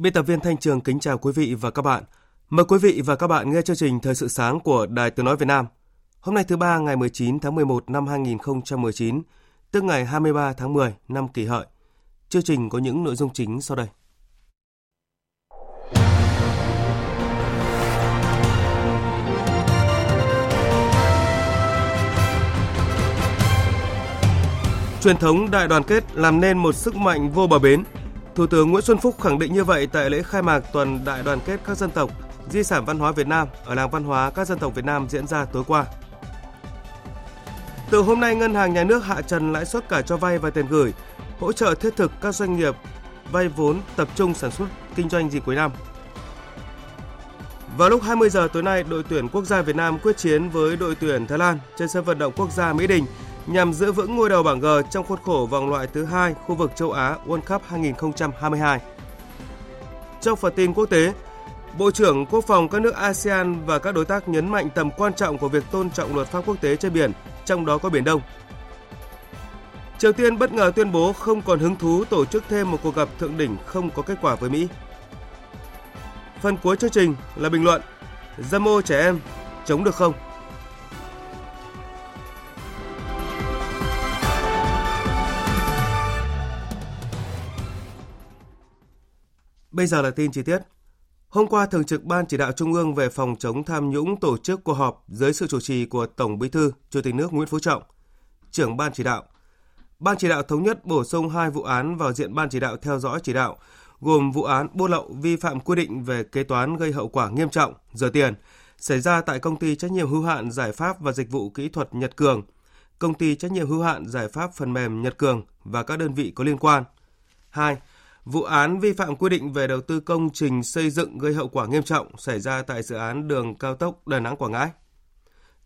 Biên tập viên Thanh Trường kính chào quý vị và các bạn. Mời quý vị và các bạn nghe chương trình Thời sự sáng của Đài Tiếng Nói Việt Nam. Hôm nay thứ ba ngày 19 tháng 11 năm 2019, tức ngày 23 tháng 10 năm kỷ hợi. Chương trình có những nội dung chính sau đây. Truyền thống đại đoàn kết làm nên một sức mạnh vô bờ bến – Thủ tướng Nguyễn Xuân Phúc khẳng định như vậy tại lễ khai mạc tuần đại đoàn kết các dân tộc, di sản văn hóa Việt Nam ở làng văn hóa các dân tộc Việt Nam diễn ra tối qua. Từ hôm nay, Ngân hàng Nhà nước hạ trần lãi suất cả cho vay và tiền gửi, hỗ trợ thiết thực các doanh nghiệp vay vốn tập trung sản xuất kinh doanh dịp cuối năm. Vào lúc 20 giờ tối nay, đội tuyển quốc gia Việt Nam quyết chiến với đội tuyển Thái Lan trên sân vận động quốc gia Mỹ Đình nhằm giữ vững ngôi đầu bảng G trong khuôn khổ vòng loại thứ hai khu vực châu Á World Cup 2022. Trong phần tin quốc tế, Bộ trưởng Quốc phòng các nước ASEAN và các đối tác nhấn mạnh tầm quan trọng của việc tôn trọng luật pháp quốc tế trên biển, trong đó có Biển Đông. Triều Tiên bất ngờ tuyên bố không còn hứng thú tổ chức thêm một cuộc gặp thượng đỉnh không có kết quả với Mỹ. Phần cuối chương trình là bình luận Dâm ô trẻ em, chống được không? Bây giờ là tin chi tiết. Hôm qua, Thường trực Ban Chỉ đạo Trung ương về phòng chống tham nhũng tổ chức cuộc họp dưới sự chủ trì của Tổng Bí thư, Chủ tịch nước Nguyễn Phú Trọng, trưởng Ban Chỉ đạo. Ban Chỉ đạo thống nhất bổ sung hai vụ án vào diện Ban Chỉ đạo theo dõi chỉ đạo, gồm vụ án buôn lậu vi phạm quy định về kế toán gây hậu quả nghiêm trọng, rửa tiền, xảy ra tại công ty trách nhiệm hữu hạn giải pháp và dịch vụ kỹ thuật Nhật Cường, công ty trách nhiệm hữu hạn giải pháp phần mềm Nhật Cường và các đơn vị có liên quan. 2 Vụ án vi phạm quy định về đầu tư công trình xây dựng gây hậu quả nghiêm trọng xảy ra tại dự án đường cao tốc Đà Nẵng Quảng Ngãi.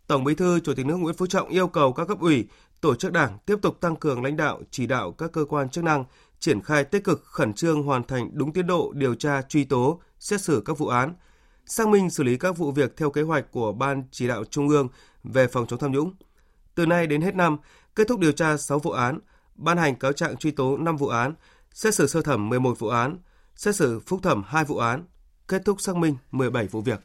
Tổng Bí thư Chủ tịch nước Nguyễn Phú Trọng yêu cầu các cấp ủy, tổ chức Đảng tiếp tục tăng cường lãnh đạo, chỉ đạo các cơ quan chức năng triển khai tích cực khẩn trương hoàn thành đúng tiến độ điều tra truy tố, xét xử các vụ án, xác minh xử lý các vụ việc theo kế hoạch của Ban chỉ đạo Trung ương về phòng chống tham nhũng. Từ nay đến hết năm, kết thúc điều tra 6 vụ án, ban hành cáo trạng truy tố 5 vụ án, xét xử sơ thẩm 11 vụ án, xét xử phúc thẩm 2 vụ án, kết thúc xác minh 17 vụ việc.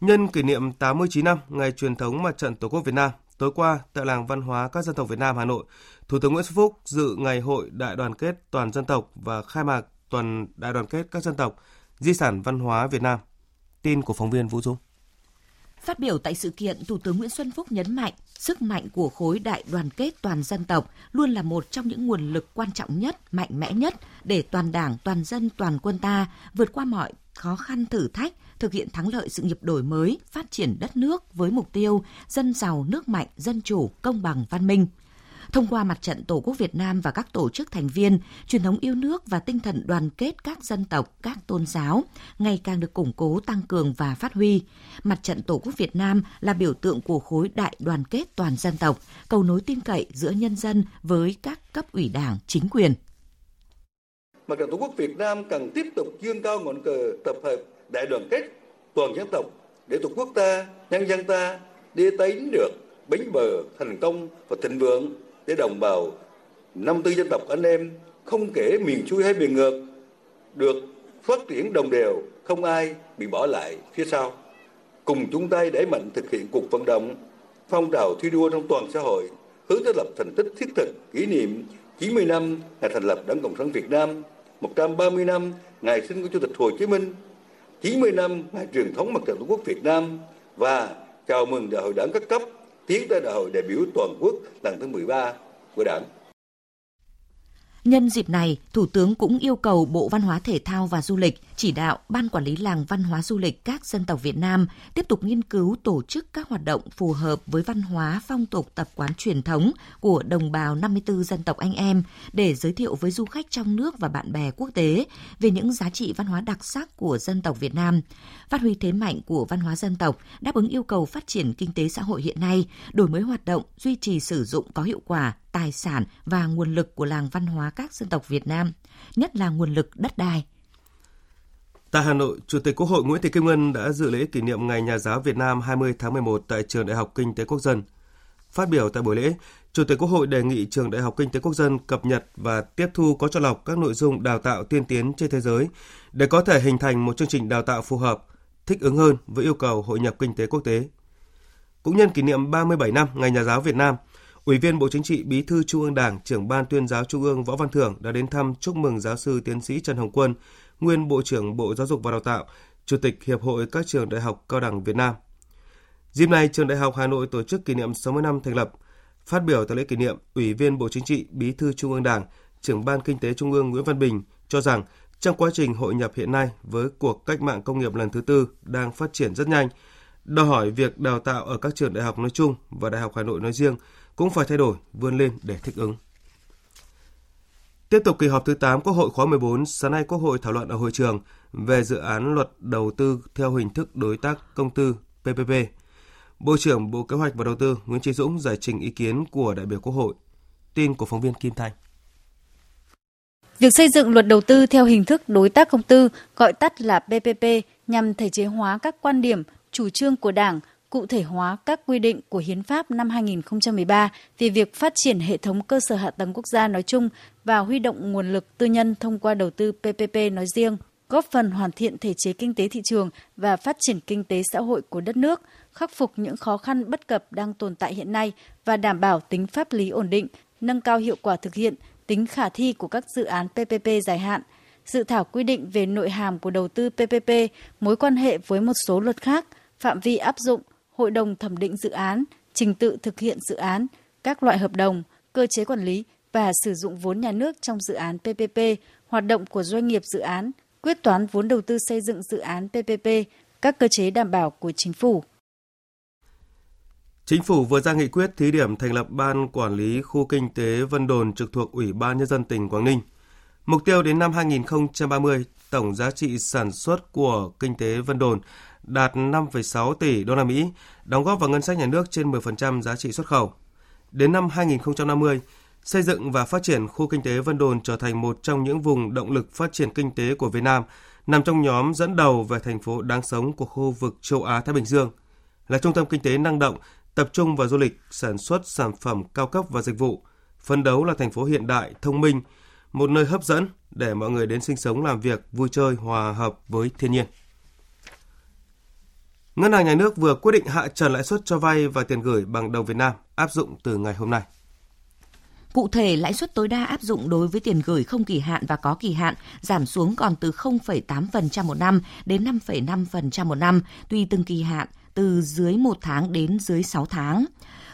Nhân kỷ niệm 89 năm ngày truyền thống Mặt trận Tổ quốc Việt Nam, tối qua tại làng văn hóa các dân tộc Việt Nam Hà Nội, Thủ tướng Nguyễn Xuân Phúc dự ngày hội đại đoàn kết toàn dân tộc và khai mạc tuần đại đoàn kết các dân tộc, di sản văn hóa Việt Nam. Tin của phóng viên Vũ Dung. Phát biểu tại sự kiện, Thủ tướng Nguyễn Xuân Phúc nhấn mạnh sức mạnh của khối đại đoàn kết toàn dân tộc luôn là một trong những nguồn lực quan trọng nhất, mạnh mẽ nhất để toàn đảng, toàn dân, toàn quân ta vượt qua mọi khó khăn thử thách, thực hiện thắng lợi sự nghiệp đổi mới, phát triển đất nước với mục tiêu dân giàu, nước mạnh, dân chủ, công bằng, văn minh – Thông qua mặt trận Tổ quốc Việt Nam và các tổ chức thành viên, truyền thống yêu nước và tinh thần đoàn kết các dân tộc, các tôn giáo ngày càng được củng cố, tăng cường và phát huy. Mặt trận Tổ quốc Việt Nam là biểu tượng của khối đại đoàn kết toàn dân tộc, cầu nối tin cậy giữa nhân dân với các cấp ủy đảng, chính quyền. Mặt trận Tổ quốc Việt Nam cần tiếp tục dương cao ngọn cờ tập hợp đại đoàn kết toàn dân tộc để Tổ quốc ta, nhân dân ta đi tới được bến bờ thành công và thịnh vượng để đồng bào năm tư dân tộc anh em không kể miền xuôi hay miền ngược được phát triển đồng đều không ai bị bỏ lại phía sau. Cùng chúng ta đẩy mạnh thực hiện cuộc vận động phong trào thi đua trong toàn xã hội hướng tới lập thành tích thiết thực kỷ niệm 90 năm ngày thành lập Đảng Cộng sản Việt Nam, 130 năm ngày sinh của Chủ tịch Hồ Chí Minh, 90 năm ngày truyền thống mặt trận Tổ quốc Việt Nam và chào mừng Đại hội Đảng các cấp tiến tới Đại hội đại biểu toàn quốc lần thứ 13 của Đảng. Nhân dịp này, Thủ tướng cũng yêu cầu Bộ Văn hóa Thể thao và Du lịch chỉ đạo Ban Quản lý Làng Văn hóa Du lịch các dân tộc Việt Nam tiếp tục nghiên cứu tổ chức các hoạt động phù hợp với văn hóa, phong tục, tập quán truyền thống của đồng bào 54 dân tộc anh em để giới thiệu với du khách trong nước và bạn bè quốc tế về những giá trị văn hóa đặc sắc của dân tộc Việt Nam, phát huy thế mạnh của văn hóa dân tộc, đáp ứng yêu cầu phát triển kinh tế xã hội hiện nay, đổi mới hoạt động, duy trì sử dụng có hiệu quả tài sản và nguồn lực của làng văn hóa các dân tộc Việt Nam, nhất là nguồn lực đất đai. Tại Hà Nội, Chủ tịch Quốc hội Nguyễn Thị Kim Ngân đã dự lễ kỷ niệm Ngày Nhà giáo Việt Nam 20 tháng 11 tại Trường Đại học Kinh tế Quốc dân. Phát biểu tại buổi lễ, Chủ tịch Quốc hội đề nghị Trường Đại học Kinh tế Quốc dân cập nhật và tiếp thu có cho lọc các nội dung đào tạo tiên tiến trên thế giới để có thể hình thành một chương trình đào tạo phù hợp, thích ứng hơn với yêu cầu hội nhập kinh tế quốc tế. Cũng nhân kỷ niệm 37 năm Ngày Nhà giáo Việt Nam, Ủy viên Bộ Chính trị, Bí thư Trung ương Đảng, trưởng Ban Tuyên giáo Trung ương Võ Văn Thưởng đã đến thăm chúc mừng giáo sư tiến sĩ Trần Hồng Quân, nguyên Bộ trưởng Bộ Giáo dục và Đào tạo, Chủ tịch Hiệp hội các trường đại học cao đẳng Việt Nam. Dịp này, trường Đại học Hà Nội tổ chức kỷ niệm 60 năm thành lập. Phát biểu tại lễ kỷ niệm, Ủy viên Bộ Chính trị, Bí thư Trung ương Đảng, trưởng Ban Kinh tế Trung ương Nguyễn Văn Bình cho rằng trong quá trình hội nhập hiện nay với cuộc cách mạng công nghiệp lần thứ tư đang phát triển rất nhanh, đòi hỏi việc đào tạo ở các trường đại học nói chung và Đại học Hà Nội nói riêng cũng phải thay đổi, vươn lên để thích ứng. Tiếp tục kỳ họp thứ 8 Quốc hội khóa 14, sáng nay Quốc hội thảo luận ở hội trường về dự án luật đầu tư theo hình thức đối tác công tư PPP. Bộ trưởng Bộ Kế hoạch và Đầu tư Nguyễn Chí Dũng giải trình ý kiến của đại biểu Quốc hội. Tin của phóng viên Kim Thanh. Việc xây dựng luật đầu tư theo hình thức đối tác công tư, gọi tắt là PPP, nhằm thể chế hóa các quan điểm, chủ trương của Đảng, cụ thể hóa các quy định của Hiến pháp năm 2013 về việc phát triển hệ thống cơ sở hạ tầng quốc gia nói chung và huy động nguồn lực tư nhân thông qua đầu tư PPP nói riêng, góp phần hoàn thiện thể chế kinh tế thị trường và phát triển kinh tế xã hội của đất nước, khắc phục những khó khăn bất cập đang tồn tại hiện nay và đảm bảo tính pháp lý ổn định, nâng cao hiệu quả thực hiện, tính khả thi của các dự án PPP dài hạn, dự thảo quy định về nội hàm của đầu tư PPP, mối quan hệ với một số luật khác, phạm vi áp dụng, hội đồng thẩm định dự án, trình tự thực hiện dự án, các loại hợp đồng, cơ chế quản lý và sử dụng vốn nhà nước trong dự án PPP, hoạt động của doanh nghiệp dự án, quyết toán vốn đầu tư xây dựng dự án PPP, các cơ chế đảm bảo của chính phủ. Chính phủ vừa ra nghị quyết thí điểm thành lập Ban Quản lý Khu Kinh tế Vân Đồn trực thuộc Ủy ban Nhân dân tỉnh Quảng Ninh. Mục tiêu đến năm 2030, tổng giá trị sản xuất của kinh tế Vân Đồn đạt 5,6 tỷ đô la Mỹ, đóng góp vào ngân sách nhà nước trên 10% giá trị xuất khẩu. Đến năm 2050, xây dựng và phát triển khu kinh tế Vân Đồn trở thành một trong những vùng động lực phát triển kinh tế của Việt Nam, nằm trong nhóm dẫn đầu về thành phố đáng sống của khu vực châu Á Thái Bình Dương, là trung tâm kinh tế năng động, tập trung vào du lịch, sản xuất sản phẩm cao cấp và dịch vụ, phấn đấu là thành phố hiện đại, thông minh, một nơi hấp dẫn để mọi người đến sinh sống làm việc, vui chơi, hòa hợp với thiên nhiên. Ngân hàng Nhà nước vừa quyết định hạ trần lãi suất cho vay và tiền gửi bằng đồng Việt Nam áp dụng từ ngày hôm nay. Cụ thể, lãi suất tối đa áp dụng đối với tiền gửi không kỳ hạn và có kỳ hạn giảm xuống còn từ 0,8% một năm đến 5,5% một năm, tùy từng kỳ hạn, từ dưới 1 tháng đến dưới 6 tháng.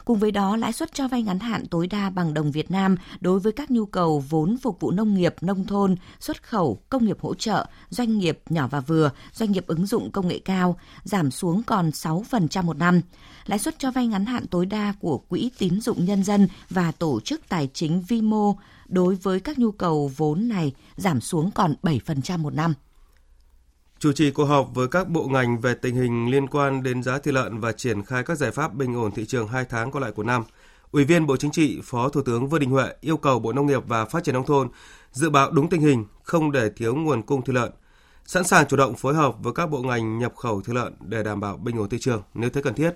Cùng với đó, lãi suất cho vay ngắn hạn tối đa bằng đồng Việt Nam đối với các nhu cầu vốn phục vụ nông nghiệp, nông thôn, xuất khẩu, công nghiệp hỗ trợ, doanh nghiệp nhỏ và vừa, doanh nghiệp ứng dụng công nghệ cao giảm xuống còn 6% một năm. Lãi suất cho vay ngắn hạn tối đa của Quỹ tín dụng nhân dân và tổ chức tài chính vi mô đối với các nhu cầu vốn này giảm xuống còn 7% một năm chủ trì cuộc họp với các bộ ngành về tình hình liên quan đến giá thịt lợn và triển khai các giải pháp bình ổn thị trường 2 tháng còn lại của năm. Ủy viên Bộ Chính trị, Phó Thủ tướng Vương Đình Huệ yêu cầu Bộ Nông nghiệp và Phát triển nông thôn dự báo đúng tình hình, không để thiếu nguồn cung thịt lợn, sẵn sàng chủ động phối hợp với các bộ ngành nhập khẩu thịt lợn để đảm bảo bình ổn thị trường nếu thấy cần thiết.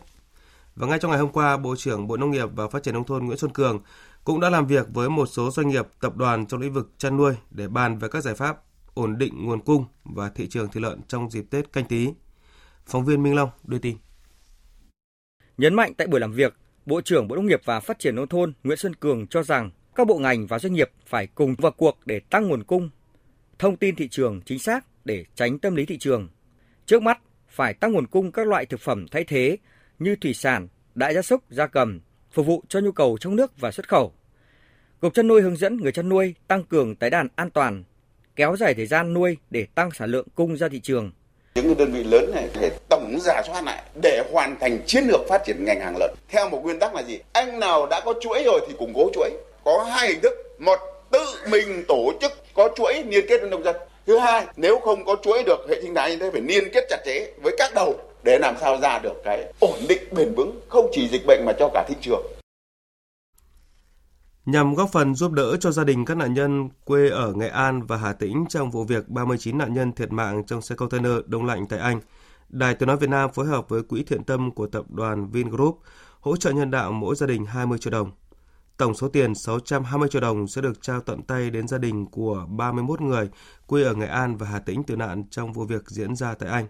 Và ngay trong ngày hôm qua, Bộ trưởng Bộ Nông nghiệp và Phát triển nông thôn Nguyễn Xuân Cường cũng đã làm việc với một số doanh nghiệp, tập đoàn trong lĩnh vực chăn nuôi để bàn về các giải pháp ổn định nguồn cung và thị trường thịt lợn trong dịp Tết canh tí. Phóng viên Minh Long đưa tin. Nhấn mạnh tại buổi làm việc, Bộ trưởng Bộ Nông nghiệp và Phát triển Nông thôn Nguyễn Xuân Cường cho rằng các bộ ngành và doanh nghiệp phải cùng vào cuộc để tăng nguồn cung, thông tin thị trường chính xác để tránh tâm lý thị trường. Trước mắt, phải tăng nguồn cung các loại thực phẩm thay thế như thủy sản, đại gia súc, gia cầm, phục vụ cho nhu cầu trong nước và xuất khẩu. Cục chăn nuôi hướng dẫn người chăn nuôi tăng cường tái đàn an toàn, kéo dài thời gian nuôi để tăng sản lượng cung ra thị trường. Những đơn vị lớn này phải tổng giả soát lại để hoàn thành chiến lược phát triển ngành hàng lợn. Theo một nguyên tắc là gì? Anh nào đã có chuỗi rồi thì củng cố chuỗi. Có hai hình thức. Một, tự mình tổ chức có chuỗi liên kết với nông dân. Thứ hai, nếu không có chuỗi được hệ sinh thái như thế phải liên kết chặt chẽ với các đầu để làm sao ra được cái ổn định bền vững không chỉ dịch bệnh mà cho cả thị trường. Nhằm góp phần giúp đỡ cho gia đình các nạn nhân quê ở Nghệ An và Hà Tĩnh trong vụ việc 39 nạn nhân thiệt mạng trong xe container đông lạnh tại Anh, Đài Tiếng Nói Việt Nam phối hợp với Quỹ Thiện Tâm của tập đoàn Vingroup hỗ trợ nhân đạo mỗi gia đình 20 triệu đồng. Tổng số tiền 620 triệu đồng sẽ được trao tận tay đến gia đình của 31 người quê ở Nghệ An và Hà Tĩnh tử nạn trong vụ việc diễn ra tại Anh.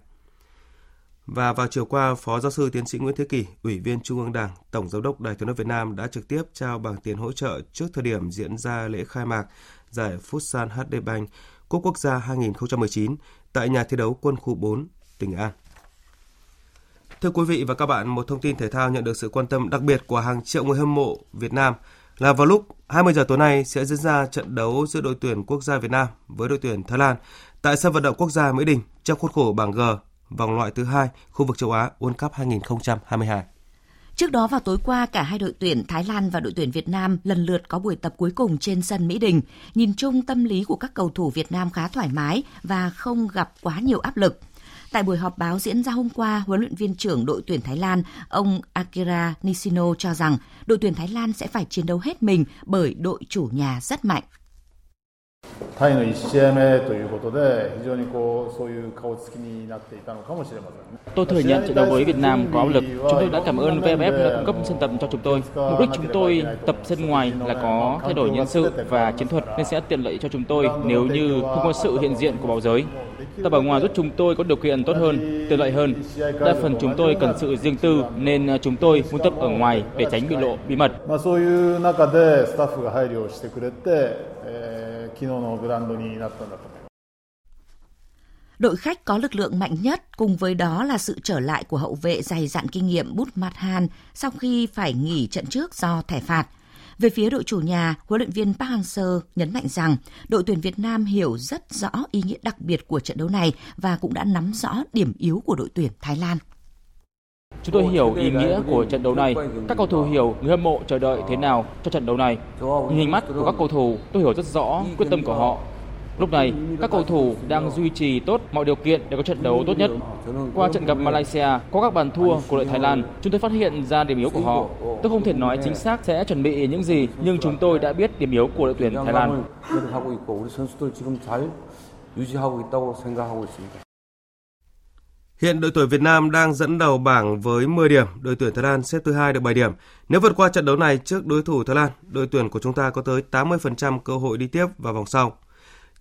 Và vào chiều qua, Phó Giáo sư Tiến sĩ Nguyễn Thế Kỳ, Ủy viên Trung ương Đảng, Tổng Giám đốc Đài Tiếng nói Việt Nam đã trực tiếp trao bằng tiền hỗ trợ trước thời điểm diễn ra lễ khai mạc giải Futsal HD Bank Cúp Quốc gia 2019 tại nhà thi đấu Quân khu 4, tỉnh An. Thưa quý vị và các bạn, một thông tin thể thao nhận được sự quan tâm đặc biệt của hàng triệu người hâm mộ Việt Nam là vào lúc 20 giờ tối nay sẽ diễn ra trận đấu giữa đội tuyển quốc gia Việt Nam với đội tuyển Thái Lan tại sân vận động quốc gia Mỹ Đình trong khuôn khổ bảng G vòng loại thứ hai khu vực châu Á World Cup 2022. Trước đó vào tối qua, cả hai đội tuyển Thái Lan và đội tuyển Việt Nam lần lượt có buổi tập cuối cùng trên sân Mỹ Đình. Nhìn chung tâm lý của các cầu thủ Việt Nam khá thoải mái và không gặp quá nhiều áp lực. Tại buổi họp báo diễn ra hôm qua, huấn luyện viên trưởng đội tuyển Thái Lan, ông Akira Nishino cho rằng đội tuyển Thái Lan sẽ phải chiến đấu hết mình bởi đội chủ nhà rất mạnh. タイの1試合目ということで非常にこうそういう顔つきになっていたのかもしれません Tôi thừa nhận trận đấu với Việt Nam có áp lực. Chúng tôi đã cảm ơn VFF đã cung cấp sân tập cho chúng tôi. Mục đích chúng tôi tập sân ngoài là có thay đổi nhân sự và chiến thuật nên sẽ tiện lợi cho chúng tôi nếu như không có sự hiện diện của báo giới. Tập ở ngoài giúp chúng tôi có điều kiện tốt hơn, tiện lợi hơn. Đa phần chúng tôi cần sự riêng tư nên chúng tôi muốn tập ở ngoài để tránh bị lộ bí mật. 昨日のグラウンドになったんだと思います。Đội khách có lực lượng mạnh nhất, cùng với đó là sự trở lại của hậu vệ dày dặn kinh nghiệm Bút Mathan sau khi phải nghỉ trận trước do thẻ phạt. Về phía đội chủ nhà, huấn luyện viên Park Hang-seo nhấn mạnh rằng đội tuyển Việt Nam hiểu rất rõ ý nghĩa đặc biệt của trận đấu này và cũng đã nắm rõ điểm yếu của đội tuyển Thái Lan. Chúng tôi hiểu ý nghĩa của trận đấu này. Các cầu thủ hiểu người hâm mộ chờ đợi thế nào cho trận đấu này. Nhìn hình mắt của các cầu thủ, tôi hiểu rất rõ quyết tâm của họ. Lúc này, các cầu thủ đang duy trì tốt mọi điều kiện để có trận đấu tốt nhất. Qua trận gặp Malaysia, có các bàn thua của đội Thái Lan, chúng tôi phát hiện ra điểm yếu của họ. Tôi không thể nói chính xác sẽ chuẩn bị những gì, nhưng chúng tôi đã biết điểm yếu của đội tuyển Thái Lan. Hiện đội tuyển Việt Nam đang dẫn đầu bảng với 10 điểm, đội tuyển Thái Lan xếp thứ hai được 7 điểm. Nếu vượt qua trận đấu này trước đối thủ Thái Lan, đội tuyển của chúng ta có tới 80% cơ hội đi tiếp vào vòng sau.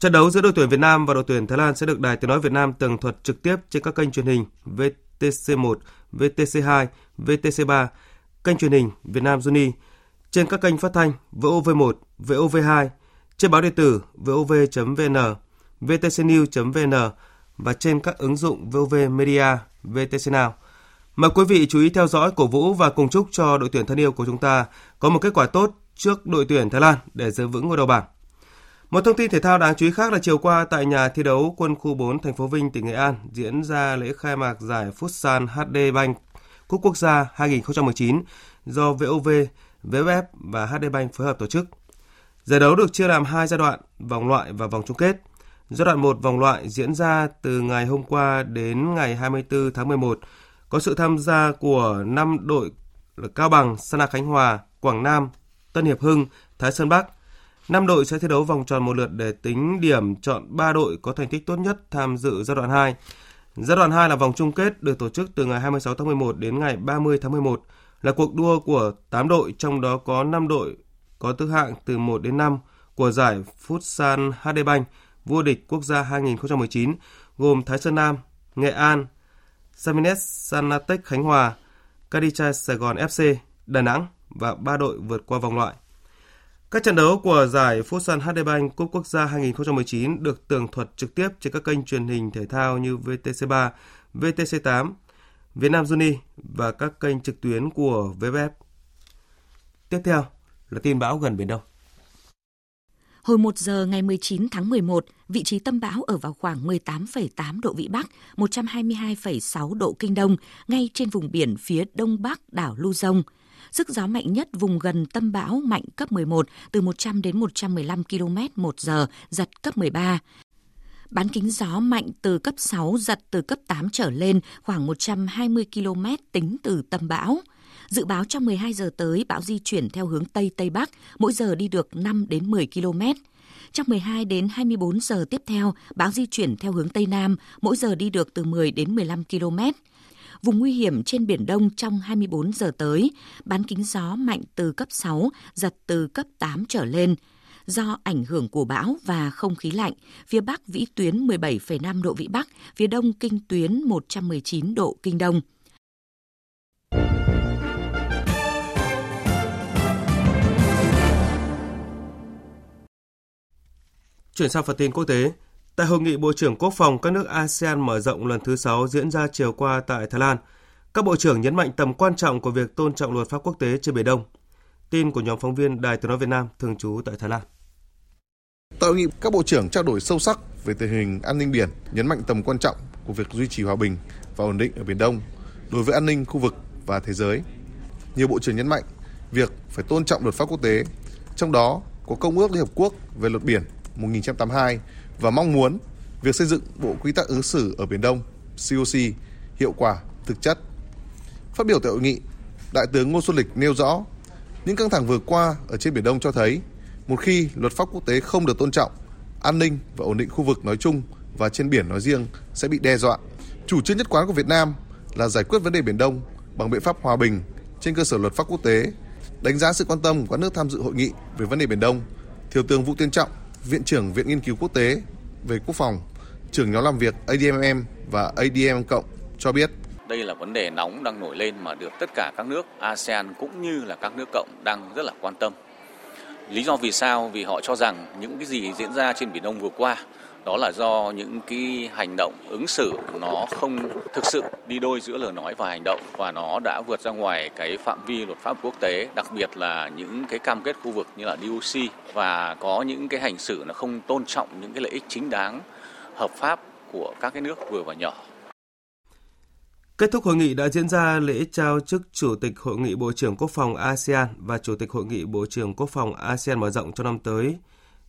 Trận đấu giữa đội tuyển Việt Nam và đội tuyển Thái Lan sẽ được Đài Tiếng nói Việt Nam tường thuật trực tiếp trên các kênh truyền hình VTC1, VTC2, VTC3, kênh truyền hình Việt Nam Juni, trên các kênh phát thanh VOV1, VOV2, trên báo điện tử vov.vn, vtcnews.vn và trên các ứng dụng VOV Media, VTC Now. Mời quý vị chú ý theo dõi, cổ vũ và cùng chúc cho đội tuyển thân yêu của chúng ta có một kết quả tốt trước đội tuyển Thái Lan để giữ vững ngôi đầu bảng. Một thông tin thể thao đáng chú ý khác là chiều qua tại nhà thi đấu quân khu 4 thành phố Vinh tỉnh Nghệ An diễn ra lễ khai mạc giải Futsal HD Bank Cúp Quốc gia 2019 do VOV, VFF và HD Bank phối hợp tổ chức. Giải đấu được chia làm hai giai đoạn, vòng loại và vòng chung kết – Giai đoạn 1 vòng loại diễn ra từ ngày hôm qua đến ngày 24 tháng 11, có sự tham gia của 5 đội là Cao Bằng, Sana Khánh Hòa, Quảng Nam, Tân Hiệp Hưng, Thái Sơn Bắc. 5 đội sẽ thi đấu vòng tròn một lượt để tính điểm chọn 3 đội có thành tích tốt nhất tham dự giai đoạn 2. Giai đoạn 2 là vòng chung kết được tổ chức từ ngày 26 tháng 11 đến ngày 30 tháng 11, là cuộc đua của 8 đội, trong đó có 5 đội có tứ hạng từ 1 đến 5 của giải Futsal HD Bank – vô địch quốc gia 2019 gồm Thái Sơn Nam, Nghệ An, Samines Sanatech Khánh Hòa, Cadichai Sài Gòn FC, Đà Nẵng và ba đội vượt qua vòng loại. Các trận đấu của giải Futsal HD Bank Cúp Quốc gia 2019 được tường thuật trực tiếp trên các kênh truyền hình thể thao như VTC3, VTC8, Việt Nam Juni và các kênh trực tuyến của VFF. Tiếp theo là tin bão gần Biển Đông. Hồi 1 giờ ngày 19 tháng 11, vị trí tâm bão ở vào khoảng 18,8 độ Vĩ Bắc, 122,6 độ Kinh Đông, ngay trên vùng biển phía đông bắc đảo Luzon. Sức gió mạnh nhất vùng gần tâm bão mạnh cấp 11 từ 100 đến 115 km một giờ, giật cấp 13. Bán kính gió mạnh từ cấp 6, giật từ cấp 8 trở lên khoảng 120 km tính từ tâm bão. Dự báo trong 12 giờ tới, bão di chuyển theo hướng Tây Tây Bắc, mỗi giờ đi được 5 đến 10 km. Trong 12 đến 24 giờ tiếp theo, bão di chuyển theo hướng Tây Nam, mỗi giờ đi được từ 10 đến 15 km. Vùng nguy hiểm trên Biển Đông trong 24 giờ tới, bán kính gió mạnh từ cấp 6, giật từ cấp 8 trở lên. Do ảnh hưởng của bão và không khí lạnh, phía Bắc vĩ tuyến 17,5 độ Vĩ Bắc, phía Đông kinh tuyến 119 độ Kinh Đông. Chuyển sang phần tin quốc tế, tại hội nghị Bộ trưởng Quốc phòng các nước ASEAN mở rộng lần thứ 6 diễn ra chiều qua tại Thái Lan, các bộ trưởng nhấn mạnh tầm quan trọng của việc tôn trọng luật pháp quốc tế trên Biển Đông. Tin của nhóm phóng viên Đài Tiếng nói Việt Nam thường trú tại Thái Lan. Tại hội nghị, các bộ trưởng trao đổi sâu sắc về tình hình an ninh biển, nhấn mạnh tầm quan trọng của việc duy trì hòa bình và ổn định ở Biển Đông đối với an ninh khu vực và thế giới. Nhiều bộ trưởng nhấn mạnh việc phải tôn trọng luật pháp quốc tế, trong đó có Công ước Liên Hợp Quốc về luật biển 1982 và mong muốn việc xây dựng Bộ Quy tắc ứng xử ở Biển Đông COC hiệu quả, thực chất. Phát biểu tại hội nghị, Đại tướng Ngô Xuân Lịch nêu rõ những căng thẳng vừa qua ở trên Biển Đông cho thấy một khi luật pháp quốc tế không được tôn trọng, an ninh và ổn định khu vực nói chung và trên biển nói riêng sẽ bị đe dọa. Chủ trương nhất quán của Việt Nam là giải quyết vấn đề Biển Đông bằng biện pháp hòa bình trên cơ sở luật pháp quốc tế. Đánh giá sự quan tâm của các nước tham dự hội nghị về vấn đề Biển Đông, Thiếu tướng Vũ Tiên Trọng, Viện trưởng Viện Nghiên cứu Quốc tế về Quốc phòng, trưởng nhóm làm việc ADMM và ADM Cộng cho biết đây là vấn đề nóng đang nổi lên mà được tất cả các nước ASEAN cũng như là các nước cộng đang rất là quan tâm. Lý do vì sao? Vì họ cho rằng những cái gì diễn ra trên Biển Đông vừa qua đó là do những cái hành động ứng xử nó không thực sự đi đôi giữa lời nói và hành động và nó đã vượt ra ngoài cái phạm vi luật pháp quốc tế, đặc biệt là những cái cam kết khu vực như là DOC và có những cái hành xử nó không tôn trọng những cái lợi ích chính đáng, hợp pháp của các cái nước vừa và nhỏ Kết thúc hội nghị đã diễn ra lễ trao chức Chủ tịch Hội nghị Bộ trưởng Quốc phòng ASEAN và Chủ tịch Hội nghị Bộ trưởng Quốc phòng ASEAN mở rộng cho năm tới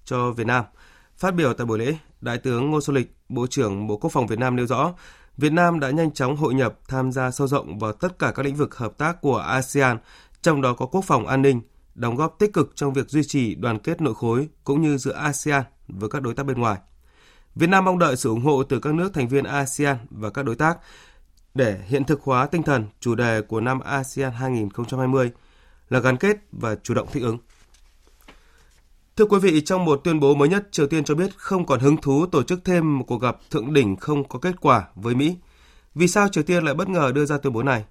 cho Việt Nam. Phát biểu tại buổi lễ, Đại tướng Ngô Xuân Lịch, Bộ trưởng Bộ Quốc phòng Việt Nam nêu rõ, Việt Nam đã nhanh chóng hội nhập, tham gia sâu rộng vào tất cả các lĩnh vực hợp tác của ASEAN, trong đó có quốc phòng an ninh, đóng góp tích cực trong việc duy trì đoàn kết nội khối cũng như giữa ASEAN với các đối tác bên ngoài. Việt Nam mong đợi sự ủng hộ từ các nước thành viên ASEAN và các đối tác để hiện thực hóa tinh thần chủ đề của năm ASEAN 2020 là gắn kết và chủ động thích ứng. Thưa quý vị, trong một tuyên bố mới nhất, Triều Tiên cho biết không còn hứng thú tổ chức thêm một cuộc gặp thượng đỉnh không có kết quả với Mỹ. Vì sao Triều Tiên lại bất ngờ đưa ra tuyên bố này?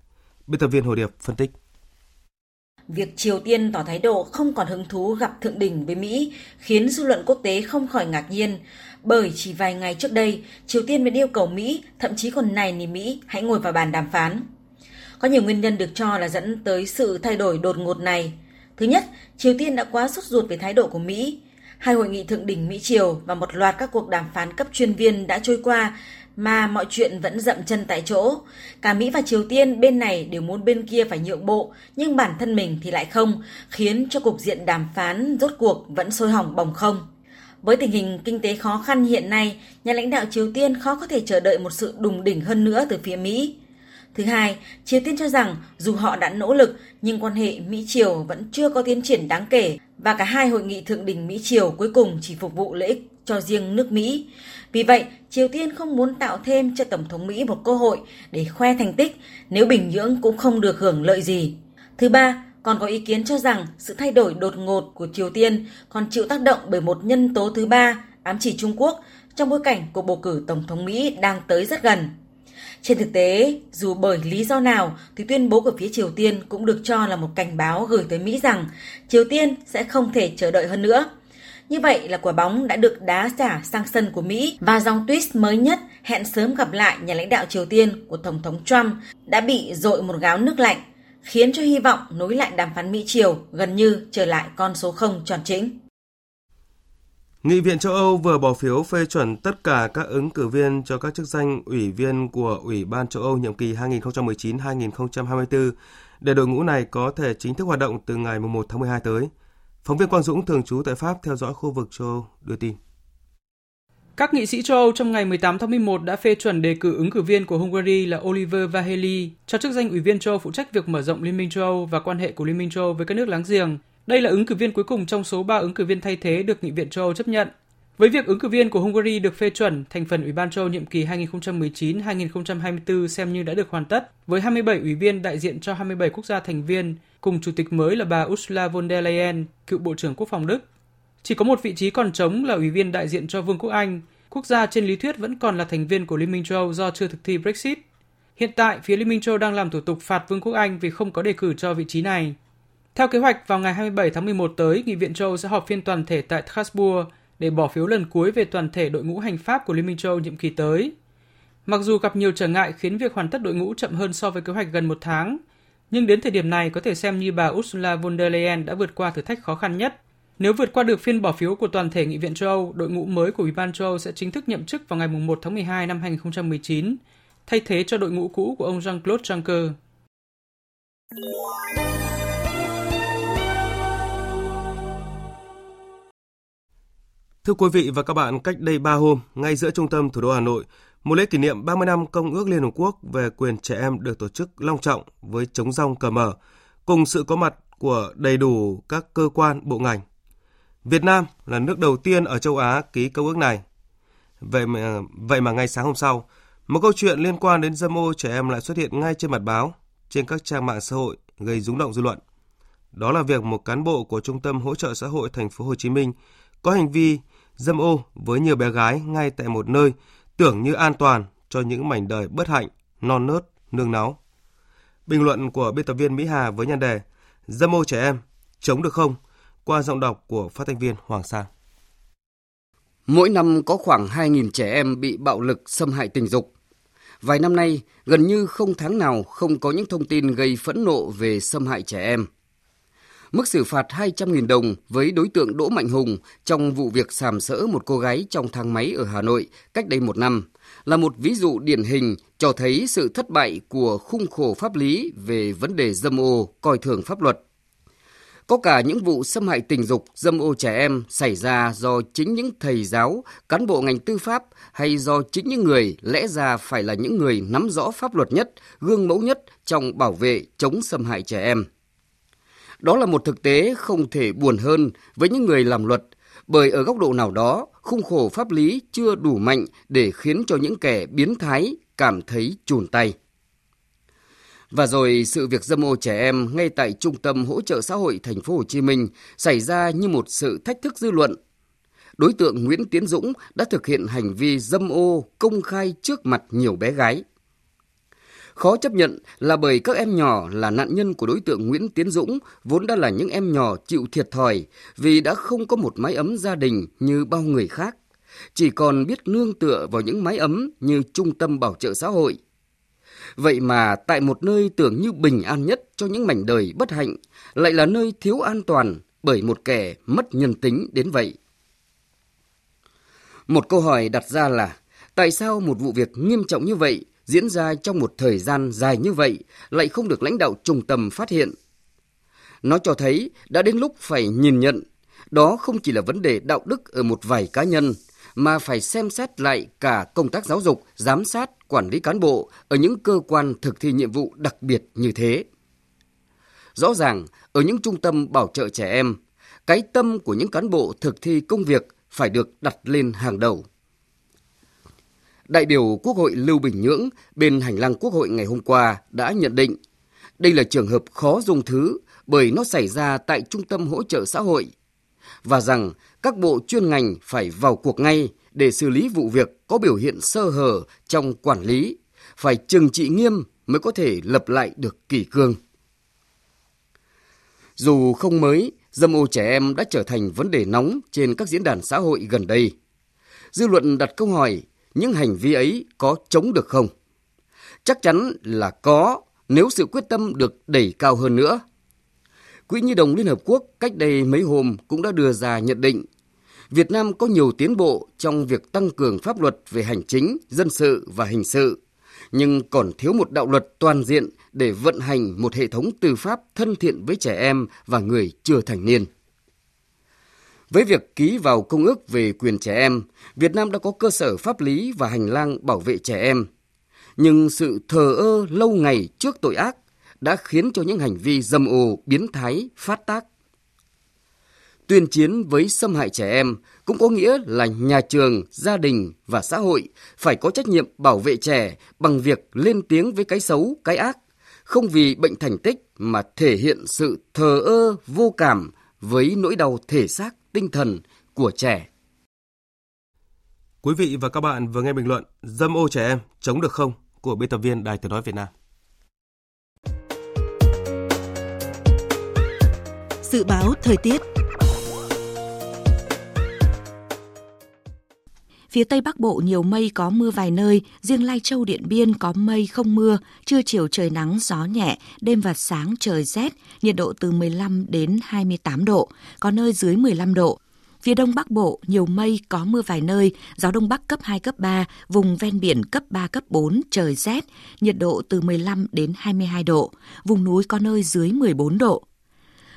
Biên tập viên Hồ Điệp phân tích. Việc Triều Tiên tỏ thái độ không còn hứng thú gặp thượng đỉnh với Mỹ khiến dư luận quốc tế không khỏi ngạc nhiên, bởi chỉ vài ngày trước đây, Triều Tiên vẫn yêu cầu Mỹ, thậm chí còn này nỉ Mỹ, hãy ngồi vào bàn đàm phán. Có nhiều nguyên nhân được cho là dẫn tới sự thay đổi đột ngột này. Thứ nhất, Triều Tiên đã quá sốt ruột về thái độ của Mỹ. Hai hội nghị thượng đỉnh Mỹ-Triều và một loạt các cuộc đàm phán cấp chuyên viên đã trôi qua mà mọi chuyện vẫn dậm chân tại chỗ. Cả Mỹ và Triều Tiên bên này đều muốn bên kia phải nhượng bộ, nhưng bản thân mình thì lại không, khiến cho cục diện đàm phán rốt cuộc vẫn sôi hỏng bồng không. Với tình hình kinh tế khó khăn hiện nay, nhà lãnh đạo Triều Tiên khó có thể chờ đợi một sự đùng đỉnh hơn nữa từ phía Mỹ. Thứ hai, Triều Tiên cho rằng dù họ đã nỗ lực nhưng quan hệ Mỹ-Triều vẫn chưa có tiến triển đáng kể và cả hai hội nghị thượng đỉnh Mỹ-Triều cuối cùng chỉ phục vụ lợi ích cho riêng nước Mỹ. Vì vậy, Triều Tiên không muốn tạo thêm cho Tổng thống Mỹ một cơ hội để khoe thành tích nếu Bình Nhưỡng cũng không được hưởng lợi gì. Thứ ba, còn có ý kiến cho rằng sự thay đổi đột ngột của Triều Tiên còn chịu tác động bởi một nhân tố thứ ba, ám chỉ Trung Quốc, trong bối cảnh cuộc bầu cử Tổng thống Mỹ đang tới rất gần. Trên thực tế, dù bởi lý do nào thì tuyên bố của phía Triều Tiên cũng được cho là một cảnh báo gửi tới Mỹ rằng Triều Tiên sẽ không thể chờ đợi hơn nữa. Như vậy là quả bóng đã được đá trả sang sân của Mỹ và dòng tweet mới nhất hẹn sớm gặp lại nhà lãnh đạo Triều Tiên của Tổng thống Trump đã bị dội một gáo nước lạnh khiến cho hy vọng nối lại đàm phán Mỹ-Triều gần như trở lại con số 0 tròn chính. Nghị viện châu Âu vừa bỏ phiếu phê chuẩn tất cả các ứng cử viên cho các chức danh ủy viên của Ủy ban châu Âu nhiệm kỳ 2019-2024 để đội ngũ này có thể chính thức hoạt động từ ngày 1 tháng 12 tới. Phóng viên Quang Dũng, thường trú tại Pháp, theo dõi khu vực châu Âu đưa tin. Các nghị sĩ châu Âu trong ngày 18 tháng 11 đã phê chuẩn đề cử ứng cử viên của Hungary là Oliver Vaheli cho chức danh ủy viên châu Âu phụ trách việc mở rộng Liên minh châu Âu và quan hệ của Liên minh châu Âu với các nước láng giềng. Đây là ứng cử viên cuối cùng trong số 3 ứng cử viên thay thế được Nghị viện châu Âu chấp nhận. Với việc ứng cử viên của Hungary được phê chuẩn, thành phần Ủy ban châu Âu nhiệm kỳ 2019-2024 xem như đã được hoàn tất, với 27 ủy viên đại diện cho 27 quốc gia thành viên, cùng chủ tịch mới là bà Ursula von der Leyen, cựu Bộ trưởng Quốc phòng Đức. Chỉ có một vị trí còn trống là ủy viên đại diện cho Vương quốc Anh, quốc gia trên lý thuyết vẫn còn là thành viên của Liên minh châu Âu do chưa thực thi Brexit. Hiện tại, phía Liên minh châu Âu đang làm thủ tục phạt Vương quốc Anh vì không có đề cử cho vị trí này. Theo kế hoạch, vào ngày 27 tháng 11 tới, Nghị viện châu sẽ họp phiên toàn thể tại Strasbourg để bỏ phiếu lần cuối về toàn thể đội ngũ hành pháp của Liên minh châu nhiệm kỳ tới. Mặc dù gặp nhiều trở ngại khiến việc hoàn tất đội ngũ chậm hơn so với kế hoạch gần một tháng, nhưng đến thời điểm này có thể xem như bà Ursula von der Leyen đã vượt qua thử thách khó khăn nhất. Nếu vượt qua được phiên bỏ phiếu của toàn thể Nghị viện châu Âu, đội ngũ mới của Ủy ban châu Âu sẽ chính thức nhậm chức vào ngày 1 tháng 12 năm 2019, thay thế cho đội ngũ cũ của ông Jean-Claude Juncker. Thưa quý vị và các bạn, cách đây 3 hôm, ngay giữa trung tâm thủ đô Hà Nội, một lễ kỷ niệm 30 năm Công ước Liên Hợp Quốc về quyền trẻ em được tổ chức long trọng với chống rong cờ mở, cùng sự có mặt của đầy đủ các cơ quan, bộ ngành. Việt Nam là nước đầu tiên ở châu Á ký công ước này. Vậy mà, vậy mà ngay sáng hôm sau, một câu chuyện liên quan đến dâm ô trẻ em lại xuất hiện ngay trên mặt báo, trên các trang mạng xã hội gây rúng động dư luận. Đó là việc một cán bộ của Trung tâm hỗ trợ xã hội thành phố Hồ Chí Minh có hành vi dâm ô với nhiều bé gái ngay tại một nơi tưởng như an toàn cho những mảnh đời bất hạnh, non nớt, nương náu. Bình luận của biên tập viên Mỹ Hà với nhan đề Dâm ô trẻ em, chống được không? Qua giọng đọc của phát thanh viên Hoàng Sang. Mỗi năm có khoảng 2.000 trẻ em bị bạo lực xâm hại tình dục. Vài năm nay, gần như không tháng nào không có những thông tin gây phẫn nộ về xâm hại trẻ em mức xử phạt 200.000 đồng với đối tượng Đỗ Mạnh Hùng trong vụ việc sàm sỡ một cô gái trong thang máy ở Hà Nội cách đây một năm là một ví dụ điển hình cho thấy sự thất bại của khung khổ pháp lý về vấn đề dâm ô, coi thường pháp luật. Có cả những vụ xâm hại tình dục, dâm ô trẻ em xảy ra do chính những thầy giáo, cán bộ ngành tư pháp hay do chính những người lẽ ra phải là những người nắm rõ pháp luật nhất, gương mẫu nhất trong bảo vệ chống xâm hại trẻ em. Đó là một thực tế không thể buồn hơn với những người làm luật, bởi ở góc độ nào đó, khung khổ pháp lý chưa đủ mạnh để khiến cho những kẻ biến thái cảm thấy chùn tay. Và rồi sự việc dâm ô trẻ em ngay tại Trung tâm hỗ trợ xã hội thành phố Hồ Chí Minh xảy ra như một sự thách thức dư luận. Đối tượng Nguyễn Tiến Dũng đã thực hiện hành vi dâm ô công khai trước mặt nhiều bé gái. Khó chấp nhận là bởi các em nhỏ là nạn nhân của đối tượng Nguyễn Tiến Dũng vốn đã là những em nhỏ chịu thiệt thòi vì đã không có một mái ấm gia đình như bao người khác, chỉ còn biết nương tựa vào những mái ấm như trung tâm bảo trợ xã hội. Vậy mà tại một nơi tưởng như bình an nhất cho những mảnh đời bất hạnh lại là nơi thiếu an toàn bởi một kẻ mất nhân tính đến vậy. Một câu hỏi đặt ra là tại sao một vụ việc nghiêm trọng như vậy diễn ra trong một thời gian dài như vậy lại không được lãnh đạo trung tâm phát hiện. Nó cho thấy đã đến lúc phải nhìn nhận, đó không chỉ là vấn đề đạo đức ở một vài cá nhân, mà phải xem xét lại cả công tác giáo dục, giám sát, quản lý cán bộ ở những cơ quan thực thi nhiệm vụ đặc biệt như thế. Rõ ràng, ở những trung tâm bảo trợ trẻ em, cái tâm của những cán bộ thực thi công việc phải được đặt lên hàng đầu. Đại biểu Quốc hội Lưu Bình Nhưỡng bên hành lang Quốc hội ngày hôm qua đã nhận định đây là trường hợp khó dùng thứ bởi nó xảy ra tại Trung tâm hỗ trợ xã hội và rằng các bộ chuyên ngành phải vào cuộc ngay để xử lý vụ việc có biểu hiện sơ hở trong quản lý, phải trừng trị nghiêm mới có thể lập lại được kỷ cương. Dù không mới, dâm ô trẻ em đã trở thành vấn đề nóng trên các diễn đàn xã hội gần đây. Dư luận đặt câu hỏi những hành vi ấy có chống được không? Chắc chắn là có nếu sự quyết tâm được đẩy cao hơn nữa. Quỹ Nhi đồng Liên Hợp Quốc cách đây mấy hôm cũng đã đưa ra nhận định Việt Nam có nhiều tiến bộ trong việc tăng cường pháp luật về hành chính, dân sự và hình sự, nhưng còn thiếu một đạo luật toàn diện để vận hành một hệ thống tư pháp thân thiện với trẻ em và người chưa thành niên. Với việc ký vào Công ước về quyền trẻ em, Việt Nam đã có cơ sở pháp lý và hành lang bảo vệ trẻ em. Nhưng sự thờ ơ lâu ngày trước tội ác đã khiến cho những hành vi dâm ô, biến thái, phát tác. Tuyên chiến với xâm hại trẻ em cũng có nghĩa là nhà trường, gia đình và xã hội phải có trách nhiệm bảo vệ trẻ bằng việc lên tiếng với cái xấu, cái ác, không vì bệnh thành tích mà thể hiện sự thờ ơ, vô cảm với nỗi đau thể xác, tinh thần của trẻ. Quý vị và các bạn vừa nghe bình luận Dâm ô trẻ em chống được không của biên tập viên Đài Tiếng Nói Việt Nam. Dự báo thời tiết Phía Tây Bắc Bộ nhiều mây có mưa vài nơi, riêng Lai Châu Điện Biên có mây không mưa, trưa chiều trời nắng gió nhẹ, đêm và sáng trời rét, nhiệt độ từ 15 đến 28 độ, có nơi dưới 15 độ. Phía Đông Bắc Bộ nhiều mây có mưa vài nơi, gió Đông Bắc cấp 2, cấp 3, vùng ven biển cấp 3, cấp 4, trời rét, nhiệt độ từ 15 đến 22 độ, vùng núi có nơi dưới 14 độ.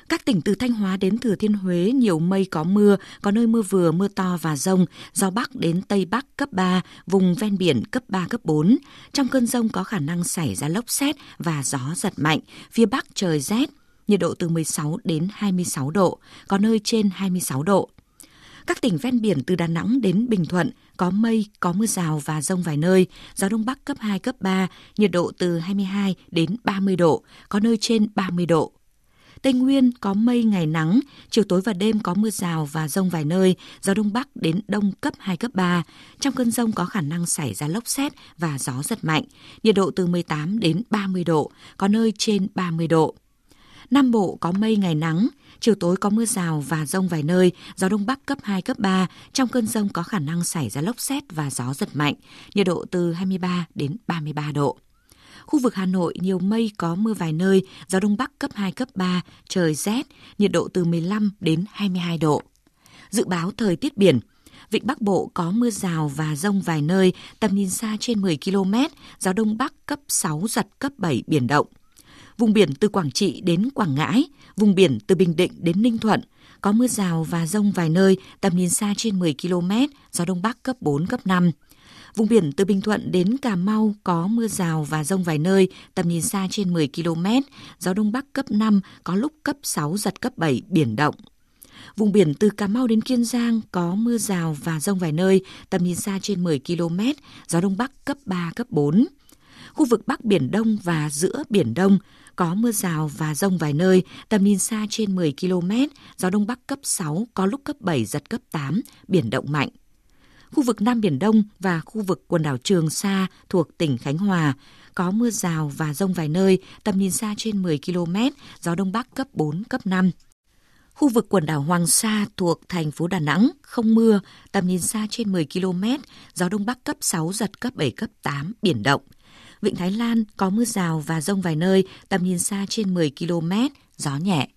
Các tỉnh từ Thanh Hóa đến Thừa Thiên Huế nhiều mây có mưa, có nơi mưa vừa, mưa to và rông, gió Bắc đến Tây Bắc cấp 3, vùng ven biển cấp 3, cấp 4. Trong cơn rông có khả năng xảy ra lốc xét và gió giật mạnh, phía Bắc trời rét, nhiệt độ từ 16 đến 26 độ, có nơi trên 26 độ. Các tỉnh ven biển từ Đà Nẵng đến Bình Thuận có mây, có mưa rào và rông vài nơi, gió đông bắc cấp 2, cấp 3, nhiệt độ từ 22 đến 30 độ, có nơi trên 30 độ. Tây Nguyên có mây ngày nắng, chiều tối và đêm có mưa rào và rông vài nơi, gió đông bắc đến đông cấp 2, cấp 3. Trong cơn rông có khả năng xảy ra lốc xét và gió giật mạnh, nhiệt độ từ 18 đến 30 độ, có nơi trên 30 độ. Nam Bộ có mây ngày nắng, chiều tối có mưa rào và rông vài nơi, gió đông bắc cấp 2, cấp 3. Trong cơn rông có khả năng xảy ra lốc xét và gió giật mạnh, nhiệt độ từ 23 đến 33 độ. Khu vực Hà Nội nhiều mây có mưa vài nơi, gió đông bắc cấp 2, cấp 3, trời rét, nhiệt độ từ 15 đến 22 độ. Dự báo thời tiết biển, Vịnh Bắc Bộ có mưa rào và rông vài nơi, tầm nhìn xa trên 10 km, gió đông bắc cấp 6 giật cấp 7 biển động. Vùng biển từ Quảng Trị đến Quảng Ngãi, vùng biển từ Bình Định đến Ninh Thuận, có mưa rào và rông vài nơi, tầm nhìn xa trên 10 km, gió đông bắc cấp 4, cấp 5. Vùng biển từ Bình Thuận đến Cà Mau có mưa rào và rông vài nơi, tầm nhìn xa trên 10 km, gió đông bắc cấp 5, có lúc cấp 6 giật cấp 7, biển động. Vùng biển từ Cà Mau đến Kiên Giang có mưa rào và rông vài nơi, tầm nhìn xa trên 10 km, gió đông bắc cấp 3, cấp 4. Khu vực Bắc Biển Đông và giữa Biển Đông có mưa rào và rông vài nơi, tầm nhìn xa trên 10 km, gió đông bắc cấp 6, có lúc cấp 7, giật cấp 8, biển động mạnh khu vực Nam Biển Đông và khu vực quần đảo Trường Sa thuộc tỉnh Khánh Hòa. Có mưa rào và rông vài nơi, tầm nhìn xa trên 10 km, gió Đông Bắc cấp 4, cấp 5. Khu vực quần đảo Hoàng Sa thuộc thành phố Đà Nẵng không mưa, tầm nhìn xa trên 10 km, gió Đông Bắc cấp 6, giật cấp 7, cấp 8, biển động. Vịnh Thái Lan có mưa rào và rông vài nơi, tầm nhìn xa trên 10 km, gió nhẹ.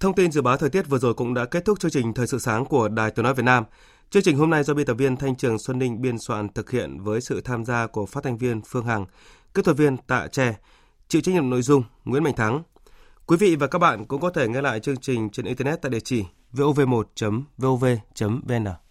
Thông tin dự báo thời tiết vừa rồi cũng đã kết thúc chương trình Thời sự sáng của Đài Tiếng Nói Việt Nam. Chương trình hôm nay do biên tập viên Thanh Trường Xuân Ninh biên soạn thực hiện với sự tham gia của phát thanh viên Phương Hằng, kỹ thuật viên Tạ Tre, chịu trách nhiệm nội dung Nguyễn Mạnh Thắng. Quý vị và các bạn cũng có thể nghe lại chương trình trên internet tại địa chỉ vov1.vov.vn.